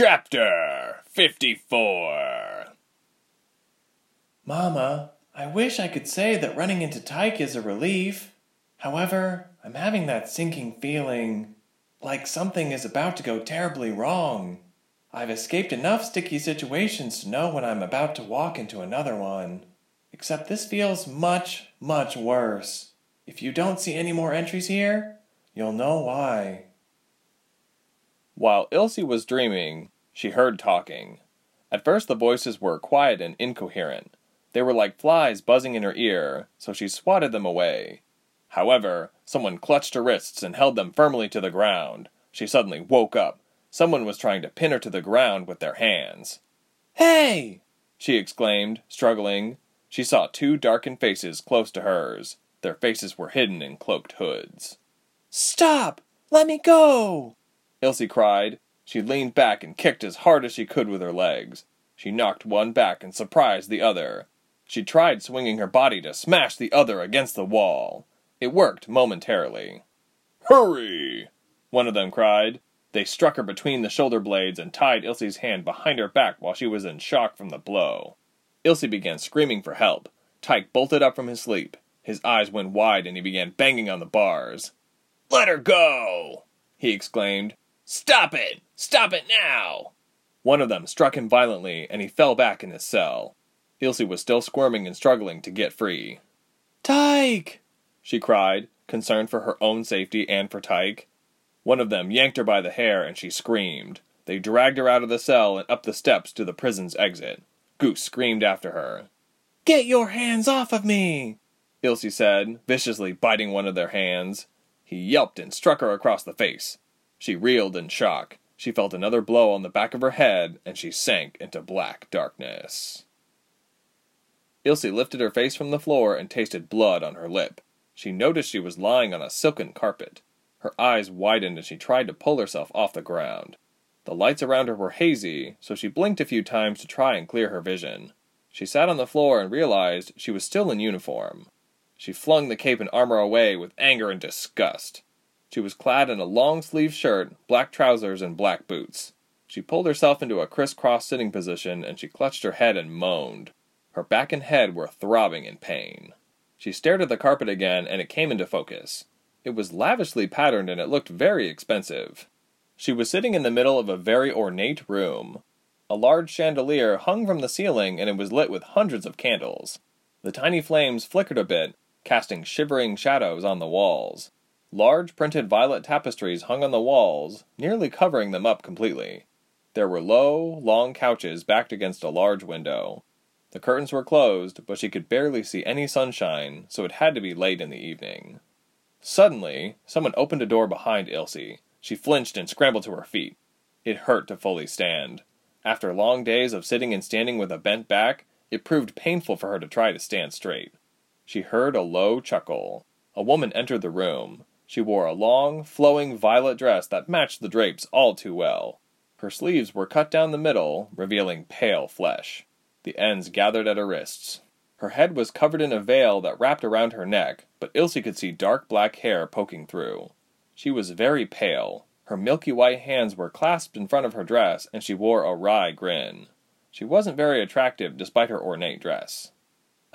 Chapter 54 Mama, I wish I could say that running into Tyke is a relief. However, I'm having that sinking feeling like something is about to go terribly wrong. I've escaped enough sticky situations to know when I'm about to walk into another one. Except this feels much, much worse. If you don't see any more entries here, you'll know why. While Ilse was dreaming, she heard talking. At first, the voices were quiet and incoherent. They were like flies buzzing in her ear, so she swatted them away. However, someone clutched her wrists and held them firmly to the ground. She suddenly woke up. Someone was trying to pin her to the ground with their hands. Hey! she exclaimed, struggling. She saw two darkened faces close to hers. Their faces were hidden in cloaked hoods. Stop! Let me go! Ilse cried. She leaned back and kicked as hard as she could with her legs. She knocked one back and surprised the other. She tried swinging her body to smash the other against the wall. It worked momentarily. Hurry! One of them cried. They struck her between the shoulder blades and tied Ilse's hand behind her back while she was in shock from the blow. Ilse began screaming for help. Tyke bolted up from his sleep. His eyes went wide and he began banging on the bars. Let her go! he exclaimed. Stop it! Stop it now! One of them struck him violently, and he fell back in his cell. Ilse was still squirming and struggling to get free. Tyke! she cried, concerned for her own safety and for Tyke. One of them yanked her by the hair, and she screamed. They dragged her out of the cell and up the steps to the prison's exit. Goose screamed after her. Get your hands off of me! Ilse said, viciously biting one of their hands. He yelped and struck her across the face. She reeled in shock. She felt another blow on the back of her head, and she sank into black darkness. Ilse lifted her face from the floor and tasted blood on her lip. She noticed she was lying on a silken carpet. Her eyes widened as she tried to pull herself off the ground. The lights around her were hazy, so she blinked a few times to try and clear her vision. She sat on the floor and realized she was still in uniform. She flung the cape and armor away with anger and disgust. She was clad in a long sleeved shirt, black trousers, and black boots. She pulled herself into a crisscross sitting position and she clutched her head and moaned. Her back and head were throbbing in pain. She stared at the carpet again and it came into focus. It was lavishly patterned and it looked very expensive. She was sitting in the middle of a very ornate room. A large chandelier hung from the ceiling and it was lit with hundreds of candles. The tiny flames flickered a bit, casting shivering shadows on the walls. Large printed violet tapestries hung on the walls, nearly covering them up completely. There were low, long couches backed against a large window. The curtains were closed, but she could barely see any sunshine, so it had to be late in the evening. Suddenly, someone opened a door behind Ilse. She flinched and scrambled to her feet. It hurt to fully stand. After long days of sitting and standing with a bent back, it proved painful for her to try to stand straight. She heard a low chuckle. A woman entered the room. She wore a long, flowing violet dress that matched the drapes all too well. Her sleeves were cut down the middle, revealing pale flesh. The ends gathered at her wrists. Her head was covered in a veil that wrapped around her neck, but Ilse could see dark black hair poking through. She was very pale. Her milky white hands were clasped in front of her dress, and she wore a wry grin. She wasn't very attractive despite her ornate dress.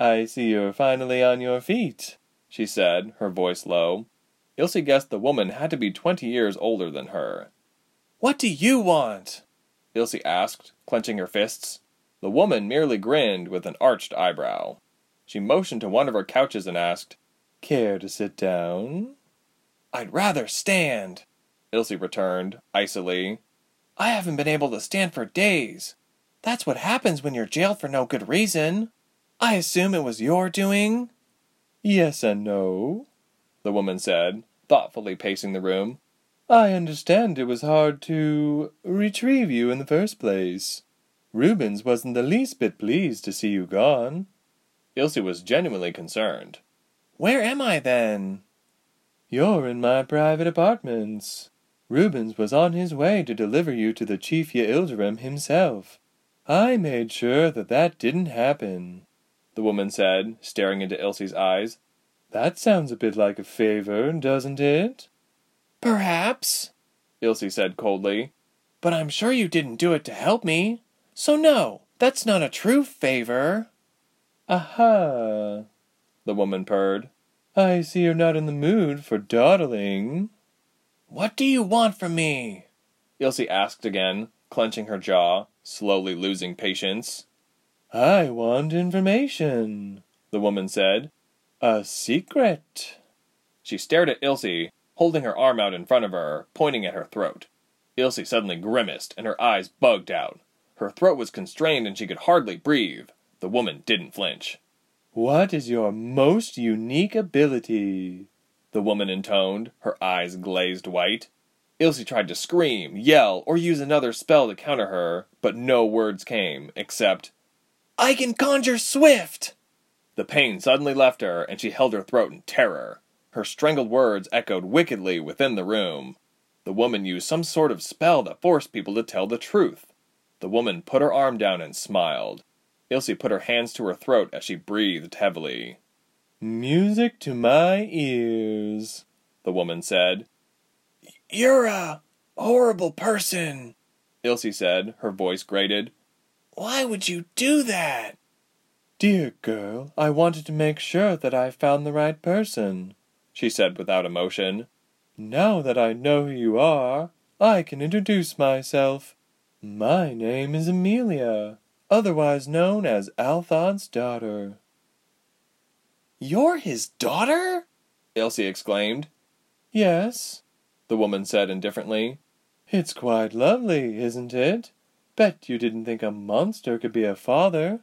I see you're finally on your feet, she said, her voice low. Ilse guessed the woman had to be twenty years older than her. What do you want? Ilse asked, clenching her fists. The woman merely grinned with an arched eyebrow. She motioned to one of her couches and asked, Care to sit down? I'd rather stand, Ilse returned, icily. I haven't been able to stand for days. That's what happens when you're jailed for no good reason. I assume it was your doing? Yes and no, the woman said, thoughtfully pacing the room. I understand it was hard to retrieve you in the first place. Rubens wasn't the least bit pleased to see you gone. Ilse was genuinely concerned. Where am I then? You're in my private apartments. Rubens was on his way to deliver you to the Chief Yildirim himself. I made sure that that didn't happen, the woman said, staring into Ilse's eyes. That sounds a bit like a favor, doesn't it? Perhaps, Ilse said coldly. but I'm sure you didn't do it to help me. So, no, that's not a true favor. Aha, the woman purred. I see you're not in the mood for dawdling. What do you want from me? Ilse asked again, clenching her jaw, slowly losing patience. I want information, the woman said. A secret. She stared at Ilse, holding her arm out in front of her, pointing at her throat. Ilse suddenly grimaced, and her eyes bugged out. Her throat was constrained and she could hardly breathe. The woman didn't flinch. What is your most unique ability? The woman intoned, her eyes glazed white. Ilse tried to scream, yell, or use another spell to counter her, but no words came, except, I can conjure swift! The pain suddenly left her, and she held her throat in terror. Her strangled words echoed wickedly within the room. The woman used some sort of spell that forced people to tell the truth. The woman put her arm down and smiled. Ilse put her hands to her throat as she breathed heavily. Music to my ears, the woman said. You're a horrible person, Ilse said, her voice grated. Why would you do that? Dear girl, I wanted to make sure that I found the right person, she said without emotion. Now that I know who you are, I can introduce myself. My name is Amelia, otherwise known as Althod's daughter. You're his daughter? Ilse exclaimed. Yes, the woman said indifferently. It's quite lovely, isn't it? Bet you didn't think a monster could be a father.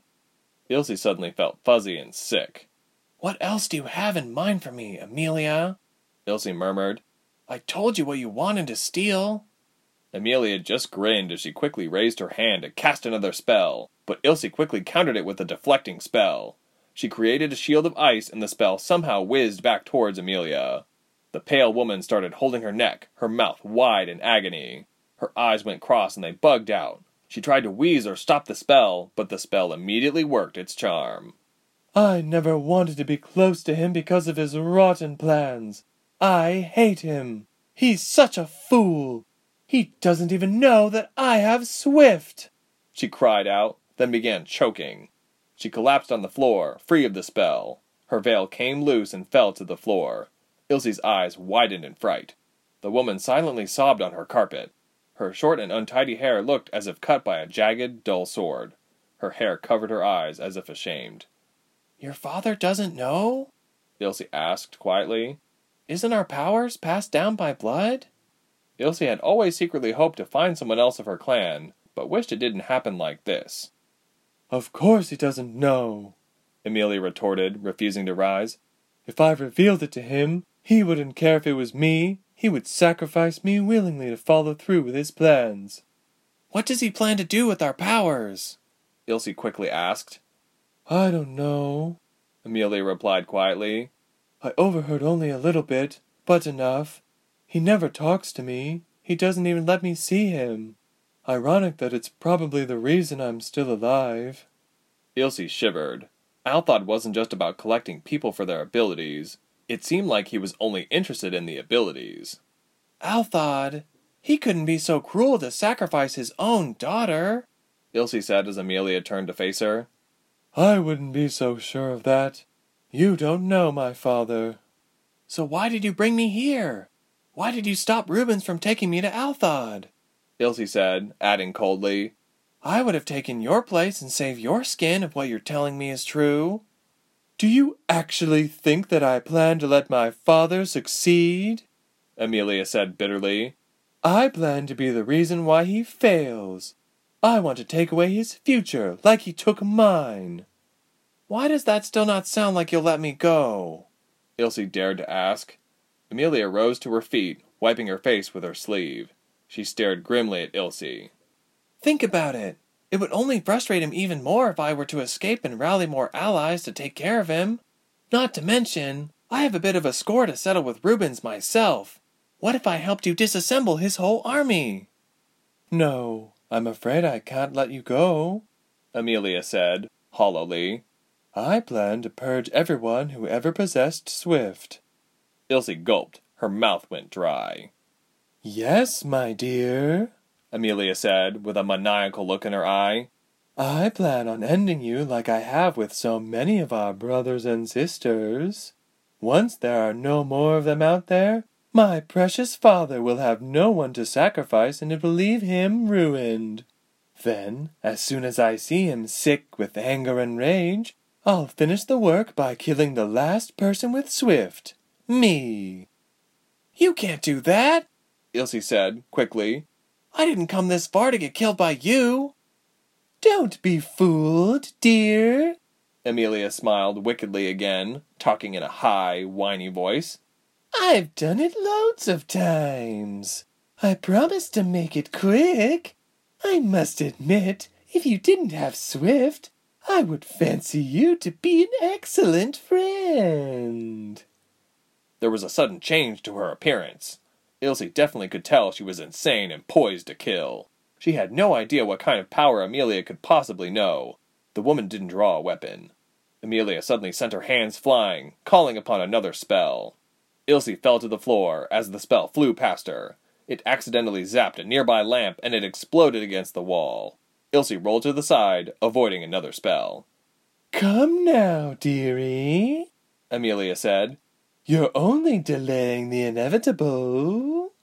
Ilse suddenly felt fuzzy and sick. What else do you have in mind for me, Amelia? Ilse murmured. I told you what you wanted to steal. Amelia just grinned as she quickly raised her hand to cast another spell, but Ilse quickly countered it with a deflecting spell. She created a shield of ice, and the spell somehow whizzed back towards Amelia. The pale woman started holding her neck, her mouth wide in agony. Her eyes went cross and they bugged out. She tried to wheeze or stop the spell, but the spell immediately worked its charm. I never wanted to be close to him because of his rotten plans. I hate him. He's such a fool. He doesn't even know that I have Swift. She cried out, then began choking. She collapsed on the floor, free of the spell. Her veil came loose and fell to the floor. Ilse's eyes widened in fright. The woman silently sobbed on her carpet. Her short and untidy hair looked as if cut by a jagged, dull sword. Her hair covered her eyes as if ashamed. Your father doesn't know? Ilse asked quietly. Isn't our powers passed down by blood? Ilse had always secretly hoped to find someone else of her clan, but wished it didn't happen like this. Of course he doesn't know, Amelia retorted, refusing to rise. If I revealed it to him, he wouldn't care if it was me, he would sacrifice me willingly to follow through with his plans. What does he plan to do with our powers? Ilse quickly asked. I don't know, Amelia replied quietly. I overheard only a little bit, but enough. He never talks to me. He doesn't even let me see him. Ironic that it's probably the reason I'm still alive. Ilse shivered. Althod wasn't just about collecting people for their abilities. It seemed like he was only interested in the abilities. Althod, he couldn't be so cruel to sacrifice his own daughter, Ilse said as Amelia turned to face her. I wouldn't be so sure of that. You don't know my father. So why did you bring me here? Why did you stop Rubens from taking me to Althod? Ilse said, adding coldly, I would have taken your place and saved your skin if what you're telling me is true. Do you actually think that I plan to let my father succeed? Amelia said bitterly. I plan to be the reason why he fails. I want to take away his future like he took mine. Why does that still not sound like you'll let me go? Ilse dared to ask. Amelia rose to her feet, wiping her face with her sleeve. She stared grimly at Ilse. Think about it. It would only frustrate him even more if I were to escape and rally more allies to take care of him. Not to mention, I have a bit of a score to settle with Rubens myself. What if I helped you disassemble his whole army? No, I'm afraid I can't let you go, Amelia said, hollowly. I plan to purge everyone who ever possessed Swift. Ilse gulped. Her mouth went dry. Yes, my dear, Amelia said, with a maniacal look in her eye. I plan on ending you like I have with so many of our brothers and sisters. Once there are no more of them out there, my precious father will have no one to sacrifice and it will leave him ruined. Then, as soon as I see him sick with anger and rage, I'll finish the work by killing the last person with Swift. Me. You can't do that, Ilse said, quickly. I didn't come this far to get killed by you. Don't be fooled, dear. Amelia smiled wickedly again, talking in a high, whiny voice. I've done it loads of times. I promised to make it quick. I must admit, if you didn't have Swift, I would fancy you to be an excellent friend. There was a sudden change to her appearance. Ilse definitely could tell she was insane and poised to kill. She had no idea what kind of power Amelia could possibly know. The woman didn't draw a weapon. Amelia suddenly sent her hands flying, calling upon another spell. Ilse fell to the floor as the spell flew past her. It accidentally zapped a nearby lamp and it exploded against the wall. Ilse rolled to the side, avoiding another spell. Come now, dearie, Amelia said. You're only delaying the inevitable.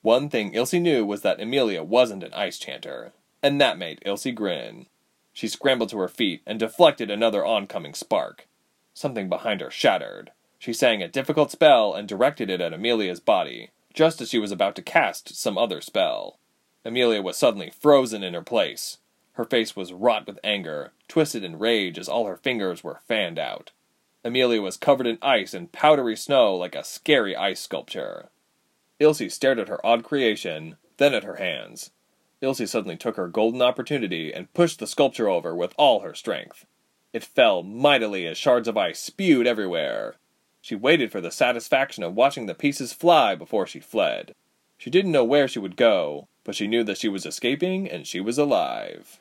One thing Ilse knew was that Amelia wasn't an ice chanter, and that made Ilse grin. She scrambled to her feet and deflected another oncoming spark. Something behind her shattered. She sang a difficult spell and directed it at Amelia's body, just as she was about to cast some other spell. Amelia was suddenly frozen in her place. Her face was wrought with anger, twisted in rage as all her fingers were fanned out. Amelia was covered in ice and powdery snow like a scary ice sculpture. Ilse stared at her odd creation, then at her hands. Ilse suddenly took her golden opportunity and pushed the sculpture over with all her strength. It fell mightily as shards of ice spewed everywhere. She waited for the satisfaction of watching the pieces fly before she fled. She didn't know where she would go, but she knew that she was escaping and she was alive.